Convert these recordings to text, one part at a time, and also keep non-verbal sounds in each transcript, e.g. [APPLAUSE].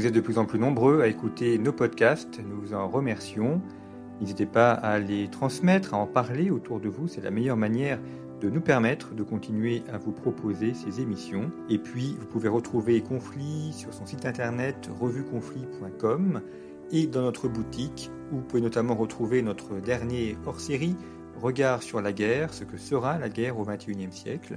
Vous êtes de plus en plus nombreux à écouter nos podcasts, nous vous en remercions. N'hésitez pas à les transmettre, à en parler autour de vous, c'est la meilleure manière de nous permettre de continuer à vous proposer ces émissions. Et puis, vous pouvez retrouver Conflit sur son site internet revueconflit.com et dans notre boutique où vous pouvez notamment retrouver notre dernier hors-série Regard sur la guerre, ce que sera la guerre au XXIe siècle,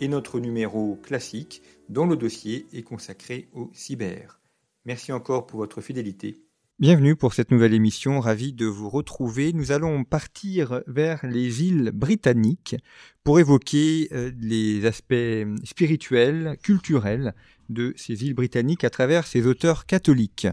et notre numéro classique dont le dossier est consacré au cyber. Merci encore pour votre fidélité. Bienvenue pour cette nouvelle émission, ravi de vous retrouver. Nous allons partir vers les îles britanniques pour évoquer euh, les aspects spirituels, culturels de ces îles britanniques à travers ces auteurs catholiques.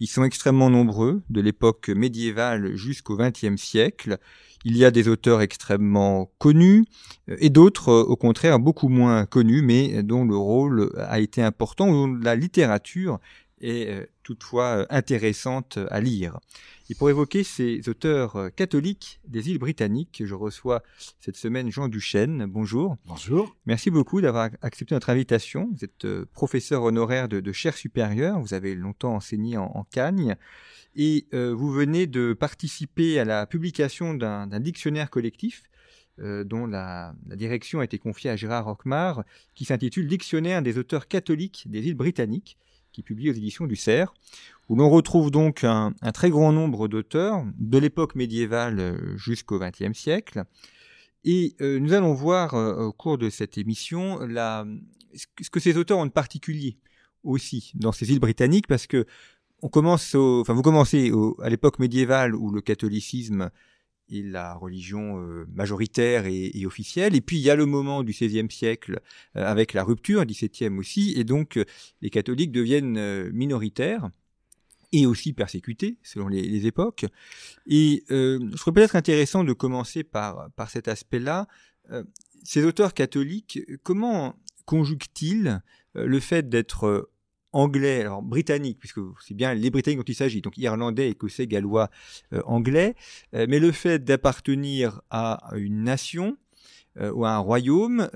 Ils sont extrêmement nombreux, de l'époque médiévale jusqu'au XXe siècle. Il y a des auteurs extrêmement connus euh, et d'autres, euh, au contraire, beaucoup moins connus, mais dont le rôle a été important, dont la littérature est euh, toutefois intéressante à lire. Et pour évoquer ces auteurs catholiques des îles britanniques, je reçois cette semaine Jean Duchesne. Bonjour. Bonjour. Merci beaucoup d'avoir accepté notre invitation. Vous êtes professeur honoraire de, de chaire supérieure. Vous avez longtemps enseigné en, en Cagne et euh, vous venez de participer à la publication d'un dictionnaire collectif euh, dont la, la, direction a été confiée à Gérard Roquemar, qui s'intitule Dictionnaire des auteurs catholiques des îles britanniques, qui publie aux éditions du Cerf, où l'on retrouve donc un, très grand nombre d'auteurs de l'époque médiévale jusqu'au XXe siècle. Et euh, nous allons voir euh, au cours de cette émission ce que ces auteurs ont de particulier aussi dans ces îles britanniques, parce que on commence enfin vous commencez à l'époque médiévale où le catholicisme la religion euh, majoritaire et, officielle, et puis il y a le moment du XVIe siècle euh, avec la rupture, XVIIe aussi, et donc euh, les catholiques deviennent minoritaires et aussi persécutés selon les, époques. Et euh, je serait peut-être intéressant de commencer par, par cet aspect-là. ces auteurs catholiques, comment conjuguent-ils le fait d'être anglais, alors britannique, puisque c'est bien les Britanniques dont il s'agit, donc irlandais, écossais, gallois, euh, anglais, euh, mais le fait d'appartenir à une nation euh, ou à un royaume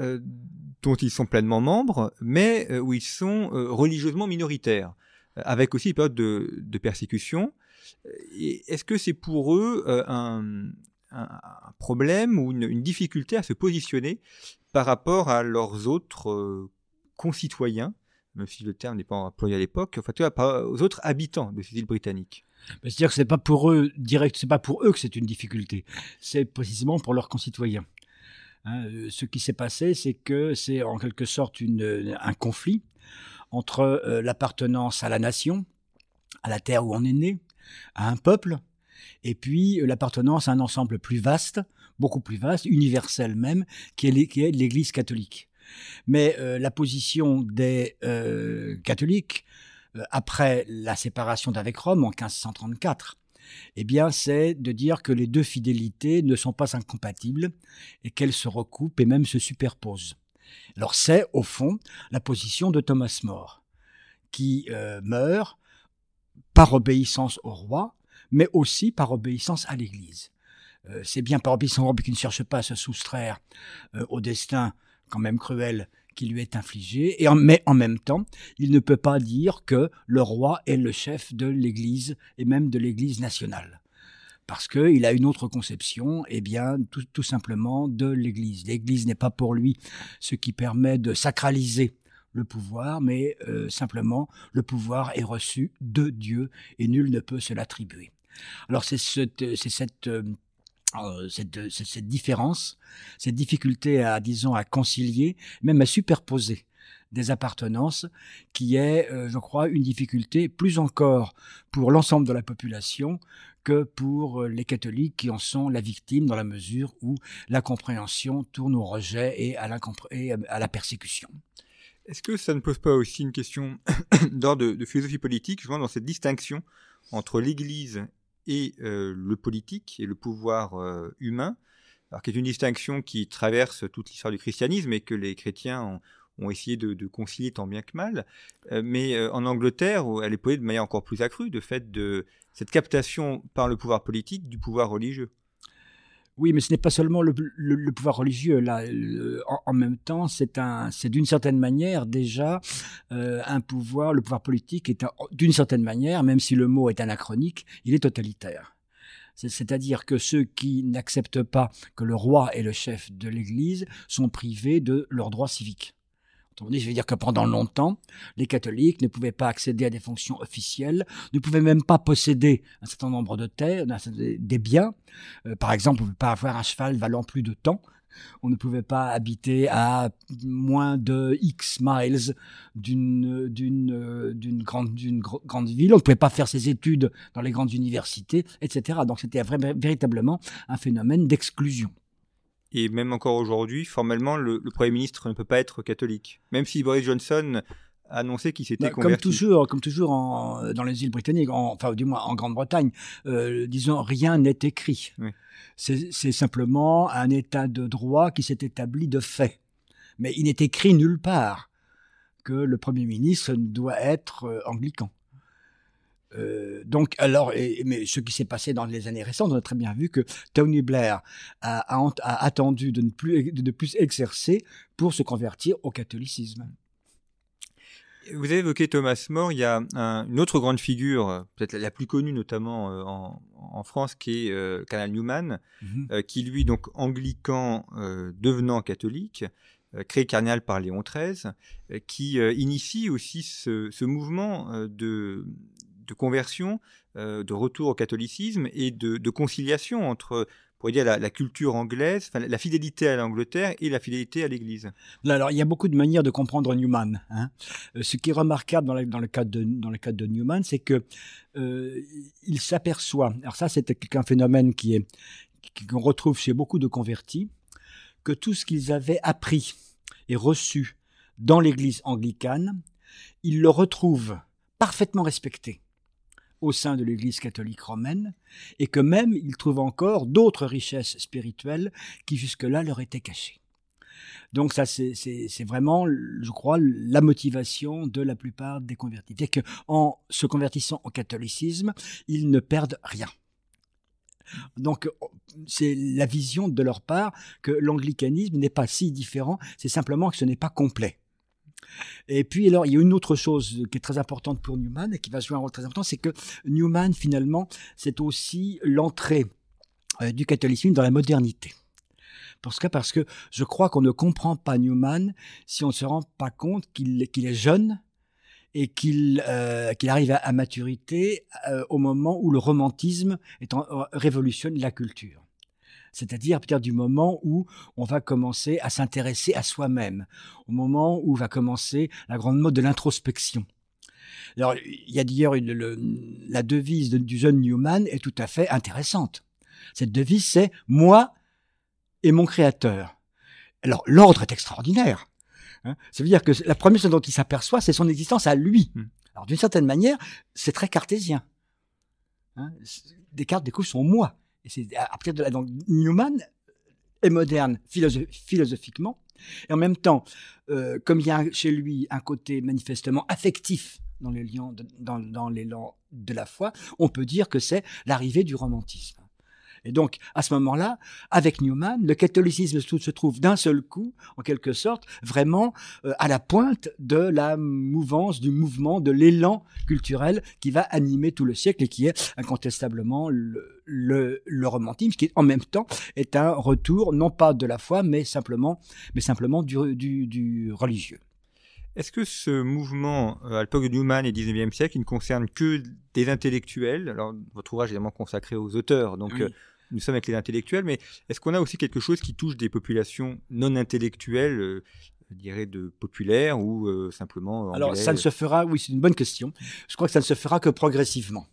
dont ils sont pleinement membres, mais où ils sont religieusement minoritaires, avec aussi une période de, de persécution. Est-ce que c'est pour eux un, problème ou une, difficulté à se positionner par rapport à leurs autres concitoyens? Même si le terme n'est pas employé à l'époque, enfin, tu aux autres habitants de ces îles britanniques. C'est-à-dire que c'est pas pour eux direct, c'est pas pour eux que c'est une difficulté, c'est précisément pour leurs concitoyens. Hein, euh, ce qui s'est passé, c'est que c'est en quelque sorte une, un conflit entre euh, l'appartenance à la nation, à la terre où on est né, à un peuple, et puis euh, l'appartenance à un ensemble plus vaste, beaucoup plus vaste, universel même, qui est l'Église catholique. Mais euh, la position des euh, catholiques euh, après la séparation d'avec Rome en 1534, eh bien, c'est de dire que les deux fidélités ne sont pas incompatibles et qu'elles se recoupent et même se superposent. Alors, c'est au fond la position de Thomas More, qui meurt par obéissance au roi, mais aussi par obéissance à l'Église. C'est bien par obéissance au roi qui ne cherche pas à se soustraire au destin quand même cruel qui lui est infligé, et en, mais en même temps, il ne peut pas dire que le roi est le chef de l'Église et même de l'Église nationale. Parce qu'il a une autre conception, eh bien, tout, tout simplement de l'Église. L'Église n'est pas pour lui ce qui permet de sacraliser le pouvoir, mais euh, simplement le pouvoir est reçu de Dieu et nul ne peut se l'attribuer. Alors c'est cette, cette euh, cette, différence, cette difficulté à, disons, à concilier, même à superposer des appartenances, qui est, euh, je crois, une difficulté plus encore pour l'ensemble de la population que pour euh, les catholiques qui en sont la victime dans la mesure où la compréhension tourne au rejet et à la, persécution. Est-ce que ça ne pose pas aussi une question [COUGHS] d'ordre de, philosophie politique, justement dans cette distinction entre l'Église et euh, le politique et le pouvoir euh, humain, alors qui est une distinction qui traverse toute l'histoire du christianisme et que les chrétiens ont, essayé de, concilier tant bien que mal. Euh, mais en Angleterre, elle est posée de manière encore plus accrue, de fait de cette captation par le pouvoir politique du pouvoir religieux. Oui, mais ce n'est pas seulement le, pouvoir religieux. En, même temps, c'est d'une certaine manière déjà euh, un pouvoir. Le pouvoir politique est d'une certaine manière, même si le mot est anachronique, il est totalitaire. C'est-à-dire que ceux qui n'acceptent pas que le roi est le chef de l'Église sont privés de leurs droits civiques. Je veux dire que pendant longtemps, les catholiques ne pouvaient pas accéder à des fonctions officielles, ne pouvaient même pas posséder un certain nombre de terres, des biens. Euh, par exemple, on ne pouvait pas avoir un cheval valant plus de temps. On ne pouvait pas habiter à moins de X miles d'une grande grande ville. On ne pouvait pas faire ses études dans les grandes universités, etc. Donc c'était véritablement un phénomène d'exclusion. Et même encore aujourd'hui, formellement, le, Premier ministre ne peut pas être catholique. Même si Boris Johnson a annoncé qu'il s'était bah, converti. Comme toujours, comme toujours dans les îles britanniques, enfin du moins en Grande-Bretagne, euh, disons, rien n'est écrit. C'est simplement un état de droit qui s'est établi de fait. Mais il n'est écrit nulle part que le Premier ministre doit être euh, anglican. Euh, donc, alors, mais ce qui s'est passé dans les années récentes, on a très bien vu que Tony Blair a, attendu de ne, plus, de plus exercer pour se convertir au catholicisme. Vous avez évoqué Thomas More, il y a une autre grande figure, peut-être la plus connue notamment euh, en, France, qui est euh, Canal Newman, mhm. qui lui, donc anglican devenant catholique, créé cardinal par Léon XIII, qui initie aussi ce, ce mouvement de, de conversion, euh, de retour au catholicisme et de, conciliation entre pour dire la, culture anglaise, la fidélité à l'Angleterre et la fidélité à l'Église. Alors, il y a beaucoup de manières de comprendre Newman. Hein. Euh, ce qui est remarquable dans, dans, le, cadre de, dans le cadre de Newman, c'est que euh, il s'aperçoit. Alors ça, c'est un phénomène qui est qu'on retrouve chez beaucoup de convertis, que tout ce qu'ils avaient appris et reçu dans l'Église anglicane, ils le retrouvent parfaitement respecté au sein de l'Église catholique romaine, et que même ils trouvent encore d'autres richesses spirituelles qui jusque-là leur étaient cachées. Donc ça, c'est vraiment, je crois, la motivation de la plupart des convertis. C'est qu'en se convertissant au catholicisme, ils ne perdent rien. Donc, c'est la vision de leur part que l'anglicanisme n'est pas si différent, c'est simplement que ce n'est pas complet. Et puis, alors, il y a une autre chose qui est très importante pour Newman et qui va jouer un rôle très important, c'est que Newman, finalement, c'est aussi l'entrée euh, du catholicisme dans la modernité. Parce que, parce que je crois qu'on ne comprend pas Newman si on ne se rend pas compte qu'il est jeune et qu'il euh, arrive à, maturité euh, au moment où le romantisme révolutionne la culture c'est-à-dire à partir du moment où on va commencer à s'intéresser à soi-même, au moment où va commencer la grande mode de l'introspection. Alors, il y a d'ailleurs la devise du jeune Newman est tout à fait intéressante. Cette devise, c'est moi et mon créateur. Alors, l'ordre est extraordinaire. Hein. ça veut dire que la première chose dont il s'aperçoit, c'est son existence à lui. Hmm. Alors, d'une certaine manière, c'est très cartésien. Hein. Descartes découvre son moi. Et à partir de là, donc Newman est moderne philosophiquement, et en même temps, euh, comme il y a chez lui un côté manifestement affectif dans l'élan de la foi, on peut dire que c'est l'arrivée du romantisme. Et donc, à ce moment-là, avec Newman, le catholicisme se trouve d'un seul coup, en quelque sorte, vraiment euh, à la pointe de la mouvance, du mouvement, de l'élan culturel qui va animer tout le siècle et qui est incontestablement le, le, romantisme, qui en même temps est un retour, non pas de la foi, mais simplement, mais simplement du, du, du religieux. Est-ce que ce mouvement, euh, à l'époque de Newman et 19e siècle, il ne concerne que des intellectuels? Alors, votre ouvrage est évidemment consacré aux auteurs, donc euh, nous sommes avec les intellectuels, mais est-ce qu'on a aussi quelque chose qui touche des populations non intellectuelles, euh, je dirais de populaires ou euh, simplement Alors ça ne se fera, oui, c'est une bonne question. Je crois que ça ne se fera que progressivement.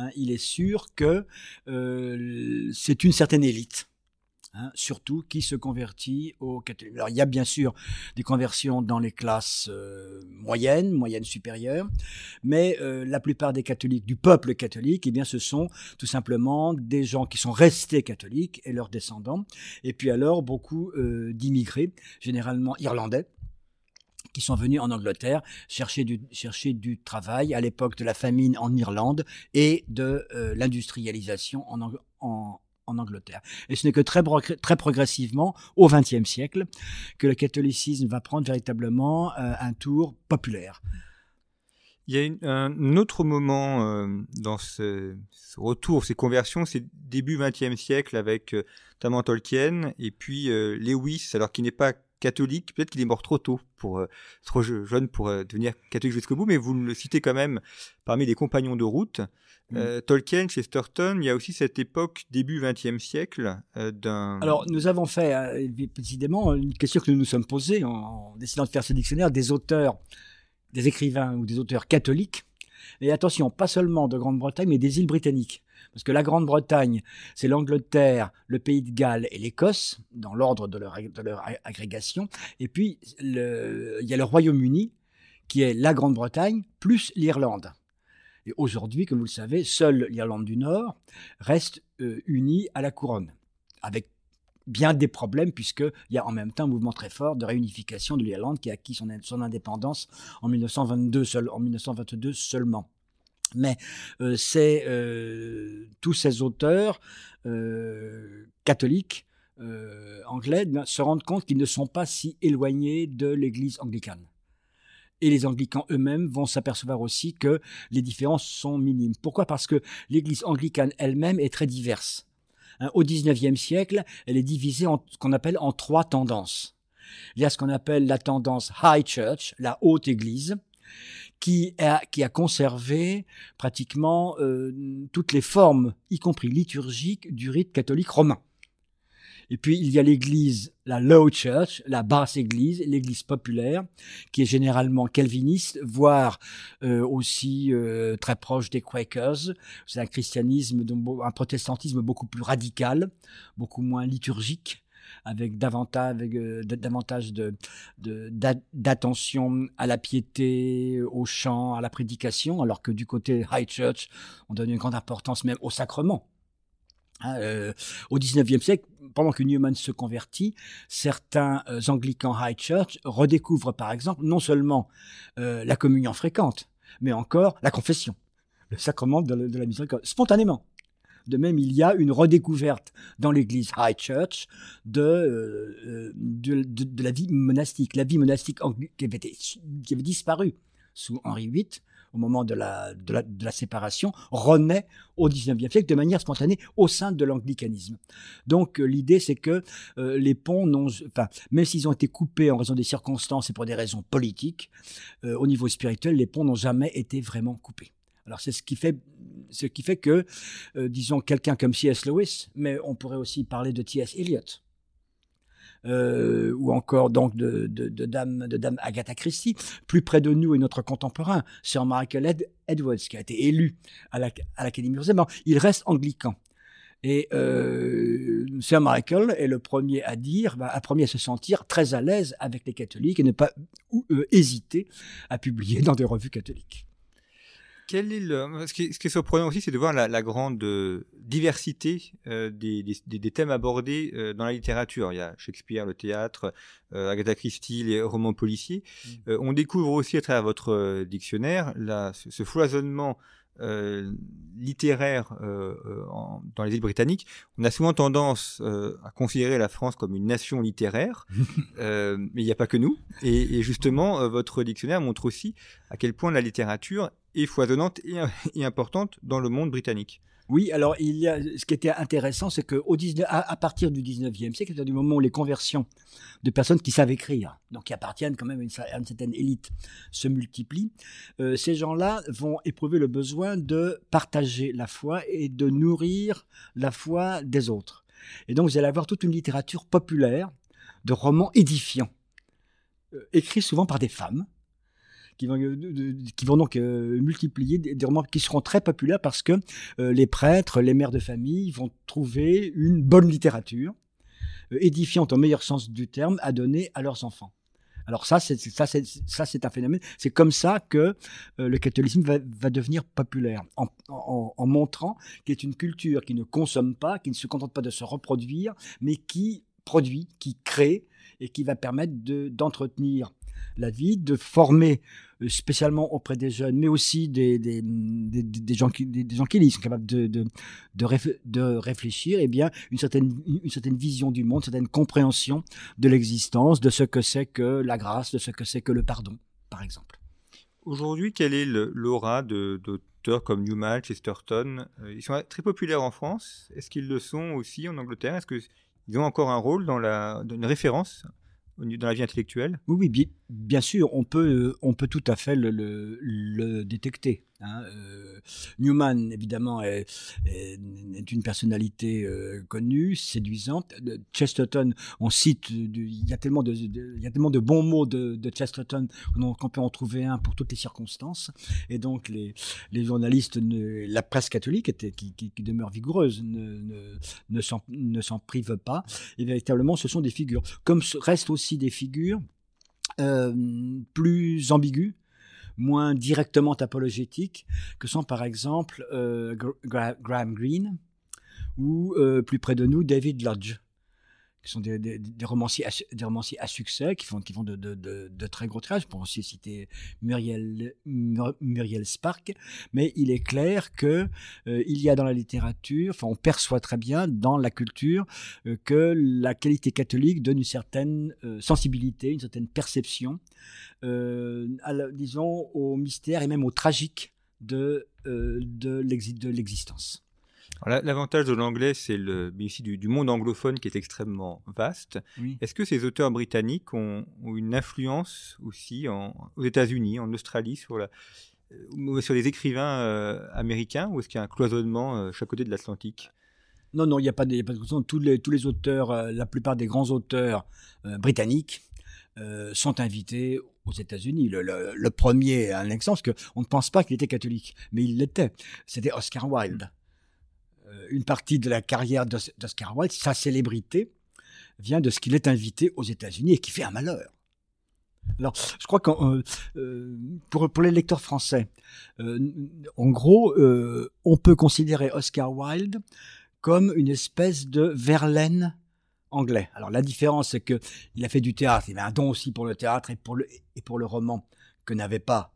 Hein. il est sûr que euh, c'est une certaine élite. Hein, surtout qui se convertit au catholique. Alors il y a bien sûr des conversions dans les classes euh, moyennes, moyennes supérieures, mais euh, la plupart des catholiques, du peuple catholique, eh bien ce sont tout simplement des gens qui sont restés catholiques et leurs descendants, et puis alors beaucoup euh, d'immigrés, généralement irlandais, qui sont venus en Angleterre chercher du, chercher du travail à l'époque de la famine en Irlande et de l'industrialisation en, en, en Angleterre. Et ce n'est que très, progressivement, au XXe siècle, que le catholicisme va prendre véritablement euh, un tour populaire. Il y a un autre moment euh, dans ce, retour, ces conversions, c'est début XXe siècle avec euh, notamment Tolkien et puis Lewis, alors qu'il n'est pas catholique, peut-être qu'il est mort trop tôt, pour, trop jeune pour devenir catholique jusqu'au bout, mais vous le citez quand même parmi les compagnons de route. Mm. Euh, Tolkien, Chesterton, il y a aussi cette époque début XXe siècle euh, d'un. Alors nous avons fait euh, précisément une question que nous nous sommes posée en, décidant de faire ce dictionnaire des auteurs, des écrivains ou des auteurs catholiques. Et attention, pas seulement de Grande-Bretagne, mais des îles britanniques. Parce que la Grande-Bretagne, c'est l'Angleterre, le Pays de Galles et l'Écosse, dans l'ordre de leur, de leur agrégation. Et puis, le, il y a le Royaume-Uni, qui est la Grande-Bretagne, plus l'Irlande. Aujourd'hui, comme vous le savez, seule l'Irlande du Nord reste euh, unie à la couronne, avec bien des problèmes, puisqu'il y a en même temps un mouvement très fort de réunification de l'Irlande qui a acquis son, indépendance en 1922, seul, en 1922 seulement. Mais euh, c'est euh, tous ces auteurs catholiques anglais se rendent compte qu'ils ne sont pas si éloignés de l'Église anglicane et les anglicans eux-mêmes vont s'apercevoir aussi que les différences sont minimes. Pourquoi? Parce que l'Église anglicane elle-même est très diverse. Hein, au XIXe siècle, elle est divisée en ce qu'on appelle en trois tendances. Il y a ce qu'on appelle la tendance High Church, la haute Église, qui a, qui a conservé pratiquement euh, toutes les formes, y compris liturgiques, du rite catholique romain. Et puis il y a l'église, la low church, la basse église, l'église populaire, qui est généralement calviniste, voire euh, aussi euh, très proche des Quakers. C'est un christianisme, un protestantisme beaucoup plus radical, beaucoup moins liturgique avec davantage, avec, euh, davantage de, d'attention à la piété, au chant, à la prédication, alors que du côté High Church, on donne une grande importance même au sacrement. Hein, euh, au XIXe siècle, pendant que Newman se convertit, certains euh, anglicans high church redécouvrent par exemple non seulement euh, la communion fréquente, mais encore la confession, le sacrement de, la miséricorde, spontanément. De même, il y a une redécouverte dans l'Église High Church de, de, la vie monastique. La vie monastique qui avait disparu sous Henri VIII au moment de la, séparation, renaît au XIXe siècle de manière spontanée au sein de l'anglicanisme. Donc euh, l'idée, c'est que euh, les ponts, n'ont, même s'ils ont été coupés en raison des circonstances et pour des raisons politiques, euh, au niveau spirituel, les ponts n'ont jamais été vraiment coupés. Alors c'est ce qui fait que, disons, quelqu'un comme C.S. Lewis, mais on pourrait aussi parler de T.S. Eliot, euh, ou encore donc de, de, Dame, de Dame Agatha Christie. Plus près de nous est notre contemporain, Sir Michael Edwards, qui a été élu à l'Académie la, française. il reste anglican. Et euh, Sir Michael est le premier à dire, bah, à premier à se sentir très à l'aise avec les catholiques et ne pas euh, hésiter à publier dans des revues catholiques. Quel est le... ce, qui est, ce qui est surprenant aussi, c'est de voir la, la grande euh, diversité euh, des, des, des, thèmes abordés euh, dans la littérature. Il y a Shakespeare, le théâtre, Agatha Christie, les romans policiers. Mm. on découvre aussi à travers votre dictionnaire ce foisonnement euh, littéraire euh, euh, dans les îles britanniques, on a souvent tendance à considérer la France comme une nation littéraire, [LAUGHS] mais il n'y a pas que nous. Et, justement, votre dictionnaire montre aussi à quel point la littérature est foisonnante et [LAUGHS] importante dans le monde britannique. Oui, alors il y a, ce qui était intéressant, c'est qu'à à, à, partir du 19e siècle, c'est-à-dire du moment où les conversions de personnes qui savent écrire, donc qui appartiennent quand même à une, certaine élite, se multiplient, euh, ces gens-là vont éprouver le besoin de partager la foi et de nourrir la foi des autres. Et donc vous allez avoir toute une littérature populaire de romans édifiants, euh, écrits souvent par des femmes, qui vont, euh, qui vont donc euh, multiplier des, romans qui seront très populaires parce que euh, les prêtres, les mères de famille vont trouver une bonne littérature édifiantes au meilleur sens du terme à donner à leurs enfants. Alors ça, c'est ça, ça, c'est un phénomène. C'est comme ça que le catholicisme va, devenir populaire, en, montrant qu'il est une culture qui ne consomme pas, qui ne se contente pas de se reproduire, mais qui produit, qui crée et qui va permettre d'entretenir la vie, de former spécialement auprès des jeunes, mais aussi des, des, des, gens, qui, des, gens qui sont capables de, de, de, réfléchir, et eh bien, une certaine, une certaine vision du monde, une certaine compréhension de l'existence, de ce que c'est que la grâce, de ce que c'est que le pardon, par exemple. Aujourd'hui, quel est l'aura d'auteurs comme Newman, Chesterton euh, Ils sont très populaires en France. Est-ce qu'ils le sont aussi en Angleterre? Est-ce qu'ils ont encore un rôle dans la, dans une référence dans la vie intellectuelle? Oui, oui, bien, sûr, on peut, on peut tout à fait le, le détecter. Hein, euh, Newman, évidemment, est, une personnalité euh, connue, séduisante. Chesterton, on cite, il y, a tellement de, il y a tellement de bons mots de, Chesterton qu'on peut en trouver un pour toutes les circonstances. Et donc, les, les journalistes, la presse catholique, était, qui, qui, demeure vigoureuse, ne, ne, ne s'en prive pas. Et véritablement, ce sont des figures. Comme restent aussi des figures euh, plus ambiguës moins directement apologétiques, que sont par exemple euh, Graham Greene ou euh, plus près de nous David Lodge qui sont des, romanciers, à, succès, qui font, qui font de, très gros tirages. pour aussi citer Muriel, Muriel Spark. Mais il est clair que euh, il y a dans la littérature, enfin, on perçoit très bien dans la culture que la qualité catholique donne une certaine sensibilité, une certaine perception euh, disons, au mystère et même au tragique de, euh, de l'existence. L'avantage de l'anglais, c'est le ici du, monde anglophone qui est extrêmement vaste. Est-ce que ces auteurs britanniques ont, une influence aussi en, aux États-Unis, en Australie, sur, la, euh, sur les écrivains américains, ou est-ce qu'il y a un cloisonnement chaque côté de l'Atlantique? Non, non, il n'y a pas de, cloisonnement. Tous les, tous les auteurs, la plupart des grands auteurs britanniques sont invités aux États-Unis. Le, premier, un exemple, parce qu'on ne pense pas qu'il était catholique, mais il l'était. C'était Oscar Wilde. Euh, une partie de la carrière d'Oscar Wilde, sa célébrité, vient de ce qu'il est invité aux États-Unis et qui fait un malheur. Alors, je crois que euh, euh, pour, les lecteurs français, en gros, on peut considérer Oscar Wilde comme une espèce de Verlaine anglais. Alors la différence, c'est que il a fait du théâtre, il avait un don aussi pour le théâtre et pour le, et pour le roman que n'avait pas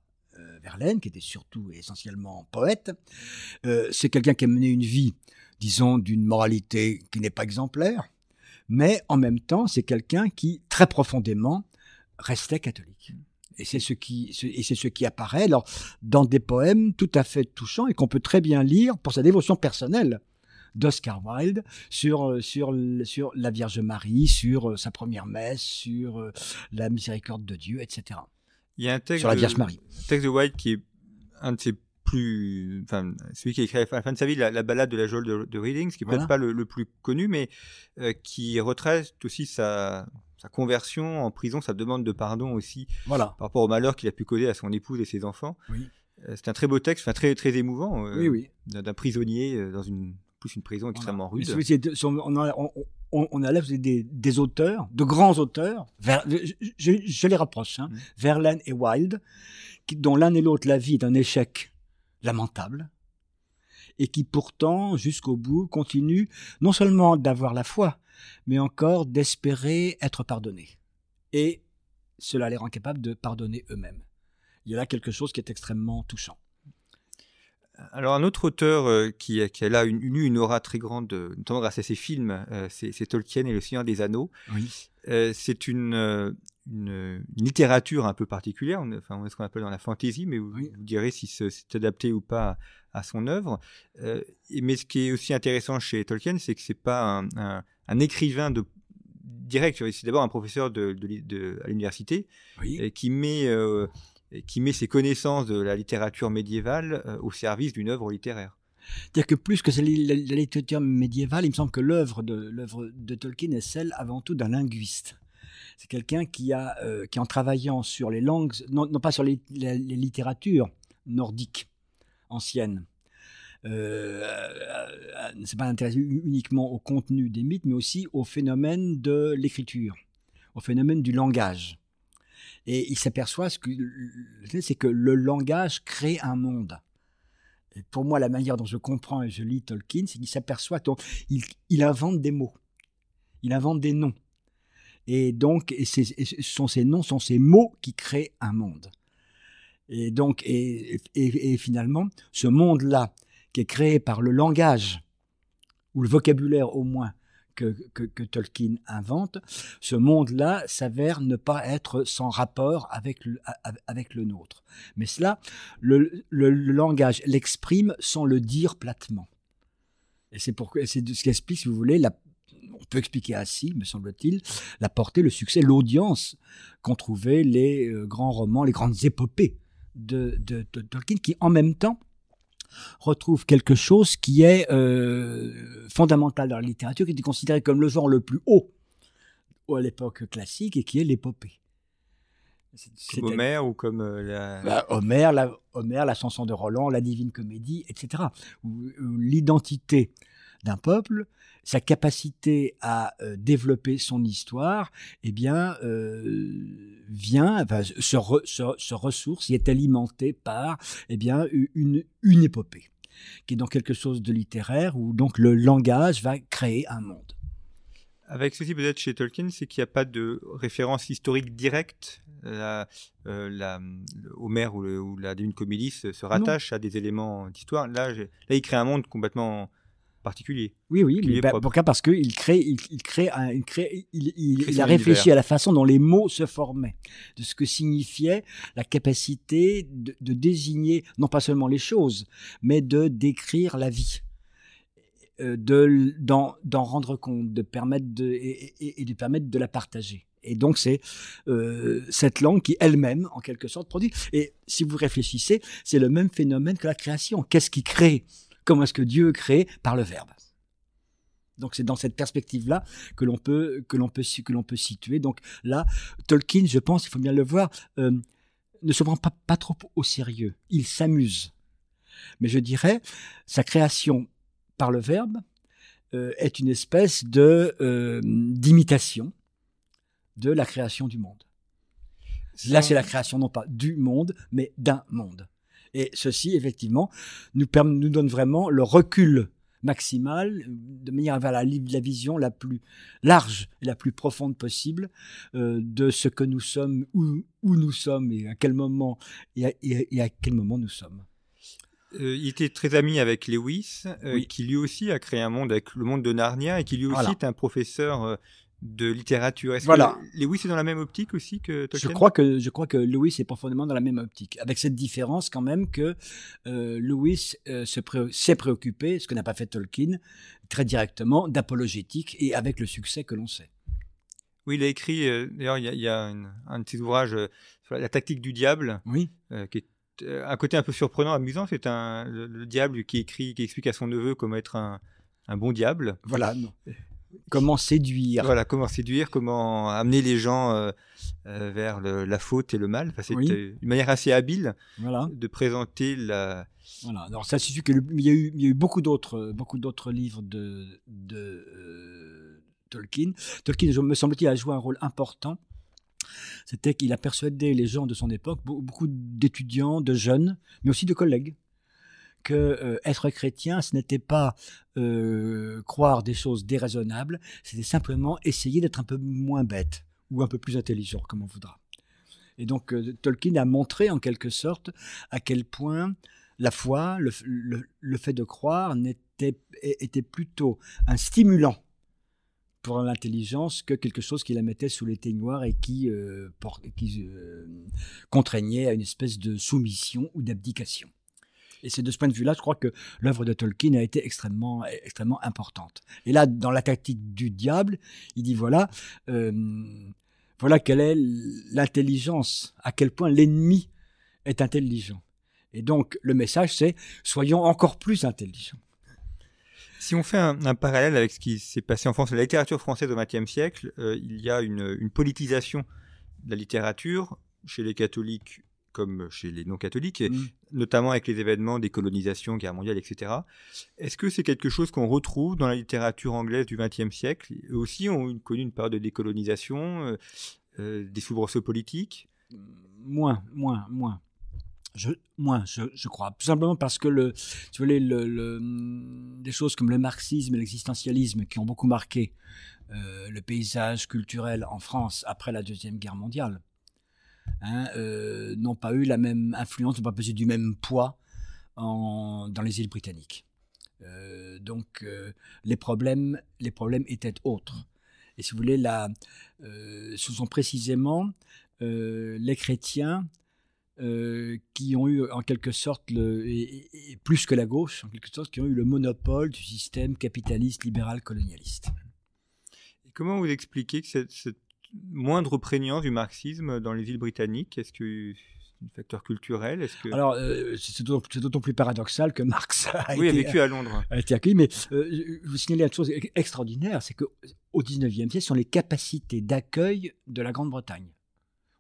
Verlaine, qui était surtout et essentiellement poète. Euh, c'est quelqu'un qui a mené une vie, disons, d'une moralité qui n'est pas exemplaire, mais en même temps, c'est quelqu'un qui, très profondément, restait catholique. Et c'est ce qui, et c'est ce qui apparaît alors, dans des poèmes tout à fait touchants et qu'on peut très bien lire pour sa dévotion personnelle d'Oscar Wilde sur, euh, sur, sur la Vierge Marie, sur euh, sa première messe, sur euh, la miséricorde de Dieu, etc. Il y a un texte sur la Vierge Marie. Un texte de Wilde qui est un de ses plus, enfin, celui qui a écrit à la fin de sa vie la, balade de la geôle de, de Reading, ce qui n'est peut-être pas le, plus connu, mais qui retrace aussi sa, sa conversion en prison, sa demande de pardon aussi voilà. par rapport au malheur qu'il a pu causer à son épouse et ses enfants. Oui. C'est un très beau texte, enfin, très, très émouvant, oui, oui. d'un prisonnier dans une plus une prison extrêmement rude. On, on, a des, des, auteurs, de grands auteurs, je, les rapproche, hein, mm. Verlaine et Wilde, qui, dont l'un et l'autre la vie est un échec lamentable, et qui pourtant, jusqu'au bout, continuent non seulement d'avoir la foi, mais encore d'espérer être pardonnés. Et cela les rend capables de pardonner eux-mêmes. Il y a là quelque chose qui est extrêmement touchant. Alors un autre auteur euh, qui, qui, a là une, aura très grande, notamment grâce à ses films, euh, c'est Tolkien et le Seigneur des Anneaux. Euh, c'est une, une, littérature un peu particulière, on, enfin ce qu'on appelle dans la fantaisie, mais vous, direz si c'est adapté ou pas à, son œuvre. mais ce qui est aussi intéressant chez Tolkien, c'est que c'est pas un, un, écrivain de direct, c'est d'abord un professeur de, de, à l'université qui met qui met ses connaissances de la littérature médiévale euh, au service d'une œuvre littéraire. C'est-à-dire que plus que la, littérature médiévale, il me semble que l'œuvre de, Tolkien est celle avant tout d'un linguiste. C'est quelqu'un qui, euh, qui en travaillant sur les langues, non, pas sur les, littératures nordiques anciennes, euh, c'est pas intéressé uniquement au contenu des mythes, mais aussi au phénomène de l'écriture, au phénomène du langage. Et il s'aperçoit ce que c'est que le langage crée un monde. Pour moi, la manière dont je comprends et je lis Tolkien, c'est qu'il s'aperçoit il invente des mots, il invente des noms. Et donc, ce sont ces noms, sont ces mots qui créent un monde. Et donc, et, finalement, ce monde-là, qui est créé par le langage, ou le vocabulaire au moins, que, Tolkien invente, ce monde-là s'avère ne pas être sans rapport avec le, avec le nôtre. Mais cela, le, le, langage l'exprime sans le dire platement. Et c'est ce qui explique, si vous voulez, la, on peut expliquer ainsi, me semble-t-il, la portée, le succès, l'audience qu'ont trouvé les euh, grands romans, les grandes épopées de, Tolkien, qui en même temps retrouve quelque chose qui est euh, fondamental dans la littérature, qui était considéré comme le genre le plus haut à l'époque classique et qui est l'épopée. Comme Homère ou comme euh, la... Bah, Homère, la... Homère, la chanson de Roland, la divine comédie, etc. L'identité d'un peuple, sa capacité à euh, développer son histoire, eh bien, euh, vient, se, se, ressource et est alimentée par, eh bien, une, une épopée, qui est donc quelque chose de littéraire où donc le langage va créer un monde. Avec ceci peut-être chez Tolkien, c'est qu'il n'y a pas de référence historique directe. La, euh, la, Homère ou, ou, la Divine Comédie se, rattache à des éléments d'histoire. Là, là, il crée un monde complètement particulier. Oui, oui, mais bah, pourquoi Parce qu'il crée, il, crée, il, crée, il, a réfléchi à la façon dont les mots se formaient, de ce que signifiait la capacité de, désigner non pas seulement les choses, mais de décrire la vie, euh, de d'en rendre compte, de permettre de et, de permettre de la partager. Et donc c'est euh, cette langue qui elle-même, en quelque sorte, produit. Et si vous réfléchissez, c'est le même phénomène que la création. Qu'est-ce qui crée Comment est-ce que Dieu crée Par le Verbe. Donc c'est dans cette perspective-là que l'on peut que l'on peut que l'on peut situer. Donc là, Tolkien, je pense, il faut bien le voir, euh, ne se prend pas, pas trop au sérieux. Il s'amuse, mais je dirais sa création par le Verbe euh, est une espèce de euh, d'imitation de la création du monde. Là, c'est la création non pas du monde, mais d'un monde. Et ceci, effectivement, nous, nous donne vraiment le recul maximal, de manière vers la, la vision la plus large et la plus profonde possible euh, de ce que nous sommes, où, où, nous sommes et à quel moment et à, quel moment nous sommes. Euh, il était très ami avec Lewis, euh, qui lui aussi a créé un monde avec le monde de Narnia et qui lui aussi est un professeur de littérature. Est-ce voilà. que Lewis est dans la même optique aussi que Tolkien? Je crois que je crois que Lewis est profondément dans la même optique, avec cette différence quand même que euh, Lewis euh, s'est préoccupé, ce que n'a pas fait Tolkien, très directement d'apologétique et avec le succès que l'on sait. Oui, il a écrit. Euh, d'ailleurs, il y a, un de ses ouvrages sur la tactique du diable, oui. qui est un côté un peu surprenant, amusant. C'est un le, diable qui écrit, qui explique à son neveu comment être un, un bon diable. Voilà. Comment séduire Voilà, comment séduire, comment amener les gens euh, euh, vers la faute et le mal. c'est une manière assez habile de présenter la. Voilà. Alors ça suffit qu'il y, a eu, y a eu beaucoup d'autres, beaucoup d'autres livres de, de euh, Tolkien. Tolkien, me semble-t-il, a joué un rôle important. C'était qu'il a persuadé les gens de son époque, beaucoup d'étudiants, de jeunes, mais aussi de collègues, que euh, être chrétien, ce n'était pas euh, croire des choses déraisonnables, c'était simplement essayer d'être un peu moins bête ou un peu plus intelligent, comme on voudra. Et donc euh, Tolkien a montré en quelque sorte à quel point la foi, le, fait de croire, était plutôt un stimulant pour l'intelligence que quelque chose qui la mettait sous les teignoirs et qui contraignait à une espèce de soumission ou d'abdication. Et c'est de ce point de vue-là, je crois que l'œuvre de Tolkien a été extrêmement, extrêmement importante. Et là, dans la tactique du diable, il dit voilà, euh, voilà quelle est l'intelligence, à quel point l'ennemi est intelligent. Et donc, le message, c'est soyons encore plus intelligents. Si on fait un, parallèle avec ce qui s'est passé en France, la littérature française au XXe siècle, euh, il y a une, une, politisation de la littérature chez les catholiques comme chez les non-catholiques, Mm. notamment avec les événements des colonisations, guerre mondiale, etc. Est-ce que c'est quelque chose qu'on retrouve dans la littérature anglaise du XXe siècle? Eux aussi ont connu une période de décolonisation, euh, euh, des soubresauts politiques? Moins, moins, moins. Je, moins, je, je crois. Tout simplement parce que le, voulez, le, le- des choses comme le marxisme et l'existentialisme qui ont beaucoup marqué euh, le paysage culturel en France après la Deuxième Guerre mondiale hein, euh, n'ont pas eu la même influence, n'ont pas pesé du même poids dans les îles britanniques. Euh, donc euh, les, problèmes, les problèmes étaient autres. Et si vous voulez, ce sont précisément les chrétiens qui ont eu en quelque sorte, plus que la gauche, en quelque sorte, qui ont eu le monopole du système capitaliste, libéral, colonialiste. Et comment vous expliquez que cette moindre prégnance du marxisme dans les îles britanniques? Est-ce que c'est un facteur culturel? Est-ce que Alors, euh, c'est d'autant plus paradoxal que Marx a, oui, a été, vécu à Londres. a été accueilli, mais euh, je vous signaler une chose extraordinaire, c'est qu'au 19e siècle, ce sont les capacités d'accueil de la Grande-Bretagne.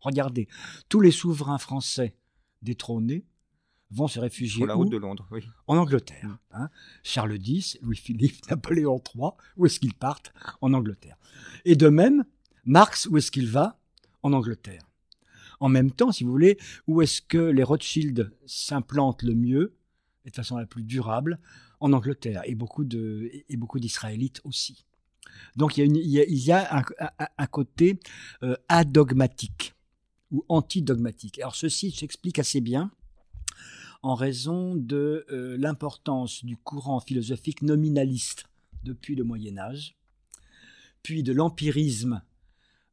Regardez, tous les souverains français détrônés vont se réfugier Sur la où? de Londres, oui. en Angleterre. Mm. hein. Charles X, Louis-Philippe, Napoléon III, où est-ce qu'ils partent? En Angleterre. Et de même, Marx, où est-ce qu'il va? En Angleterre. En même temps, si vous voulez, où est-ce que les Rothschild s'implantent le mieux, et de façon la plus durable, en Angleterre, et beaucoup de et beaucoup d'Israélites aussi. Donc il y a, il y a- un côté euh, adogmatique ou antidogmatique. Alors ceci s'explique assez bien en raison de euh, l'importance du courant philosophique nominaliste depuis le Moyen Âge, puis de l'empirisme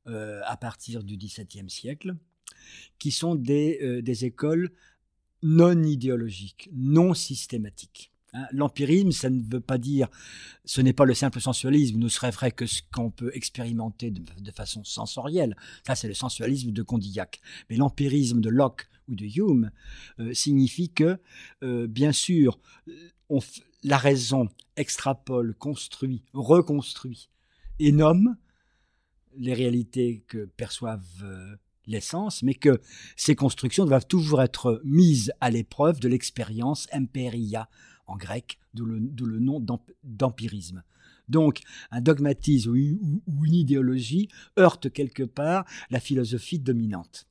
euh, à partir du XVIIe siècle, qui sont des, euh, des écoles non idéologiques, non systématiques. Hein, L'empirisme, ça ne veut pas dire, ce n'est pas le simple sensualisme, ne serait vrai que ce qu'on peut expérimenter de, façon sensorielle. Ça, c'est le sensualisme de Condillac. Mais l'empirisme de Locke ou de Hume euh, signifie que, bien sûr, on la raison extrapole, construit, reconstruit et nomme les réalités que perçoivent euh, les sens, mais que ces constructions doivent toujours être mises à l'épreuve de l'expérience empiria en grec, d'où le, nom d'emp- d'empirisme. Donc, un dogmatisme ou une, idéologie heurte quelque part la philosophie dominante.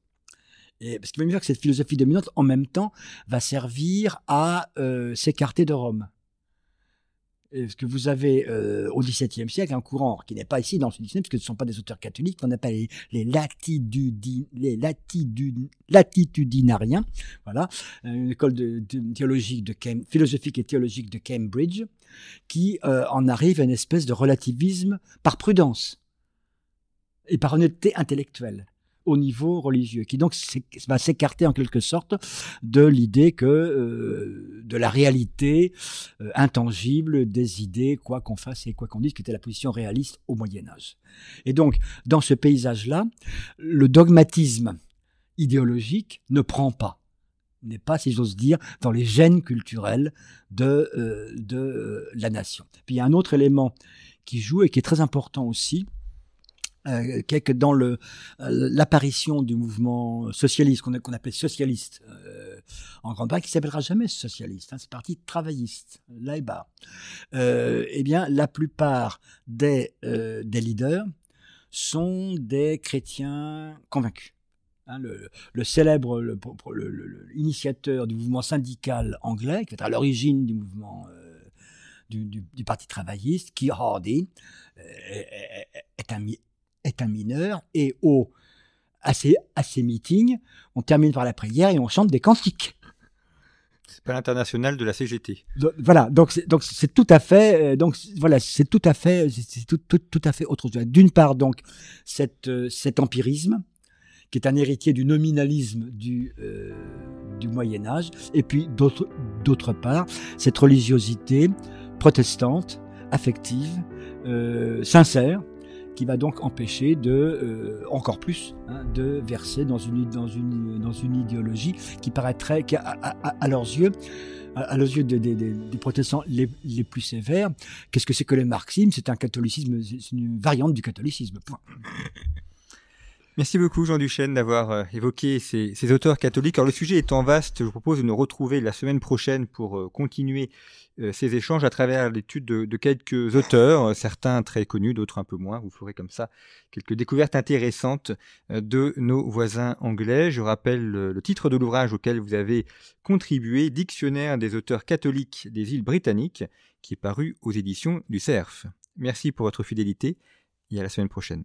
Et, qu'il va me dire que cette philosophie dominante, en même temps, va servir à euh, s'écarter de Rome. Et Parce que vous avez euh, au XVIIe siècle un courant qui n'est pas ici dans le XVIIe, parce que ce ne sont pas des auteurs catholiques, qu'on appelle les, les, latitudinariens, voilà, une école de, de- théologique de Cam- philosophique et théologique de Cambridge, qui euh, en arrive à une espèce de relativisme par prudence et par honnêteté intellectuelle au niveau religieux, qui donc va s'écarter en quelque sorte de l'idée que euh, de la réalité euh, intangible des idées, quoi qu'on fasse et quoi qu'on dise, qui était la position réaliste au Moyen Âge. Et donc, dans ce paysage-là, le dogmatisme idéologique ne prend pas, n'est pas, si j'ose dire, dans les gènes culturels de, euh, de la nation. Puis il y a un autre élément qui joue et qui est très important aussi, euh, qui dans euh, l'apparition du mouvement socialiste, qu'on, qu'on appelle socialiste euh, en Grande-Bretagne, qui s'appellera jamais socialiste, hein, c'est parti travailliste, là et bas. Euh, eh bien, la plupart des, leaders sont des chrétiens convaincus. Hein, le, célèbre le, initiateur du mouvement syndical anglais, qui est à l'origine du mouvement du, Parti travailliste, Hardie, euh, est, un, est un mineur, et au, à, ces, à ces meetings, on termine par la prière et on chante des cantiques. C'est pas l'international de la CGT. Donc, voilà, donc c'est, donc c'est tout à fait, euh, donc voilà, c'est tout à fait, c'est, tout, tout, tout à fait autre chose. D'une part, donc cet, euh, cet empirisme qui est un héritier du nominalisme du, euh, du Moyen Âge, et puis d'autre, d'autre part, cette religiosité protestante, affective, euh, sincère, qui va donc empêcher de, euh, encore plus, hein, de verser dans une, dans, une, dans une idéologie qui paraîtrait, qui, à, leurs yeux, à, leurs yeux des protestants les, les plus sévères, qu'est-ce que c'est que le marxisme? C'est un catholicisme, c'est une variante du catholicisme. Point. Merci beaucoup Jean Duchesne d'avoir euh, évoqué ces, auteurs catholiques. Alors le sujet étant vaste, je vous propose de nous retrouver la semaine prochaine pour euh, continuer euh, ces échanges à travers l'étude de, de, quelques auteurs, certains très connus, d'autres un peu moins. Vous ferez comme ça quelques découvertes intéressantes de nos voisins anglais. Je rappelle le titre de l'ouvrage auquel vous avez contribué, Dictionnaire des auteurs catholiques des îles britanniques, qui est paru aux éditions du CERF. Merci pour votre fidélité et à la semaine prochaine.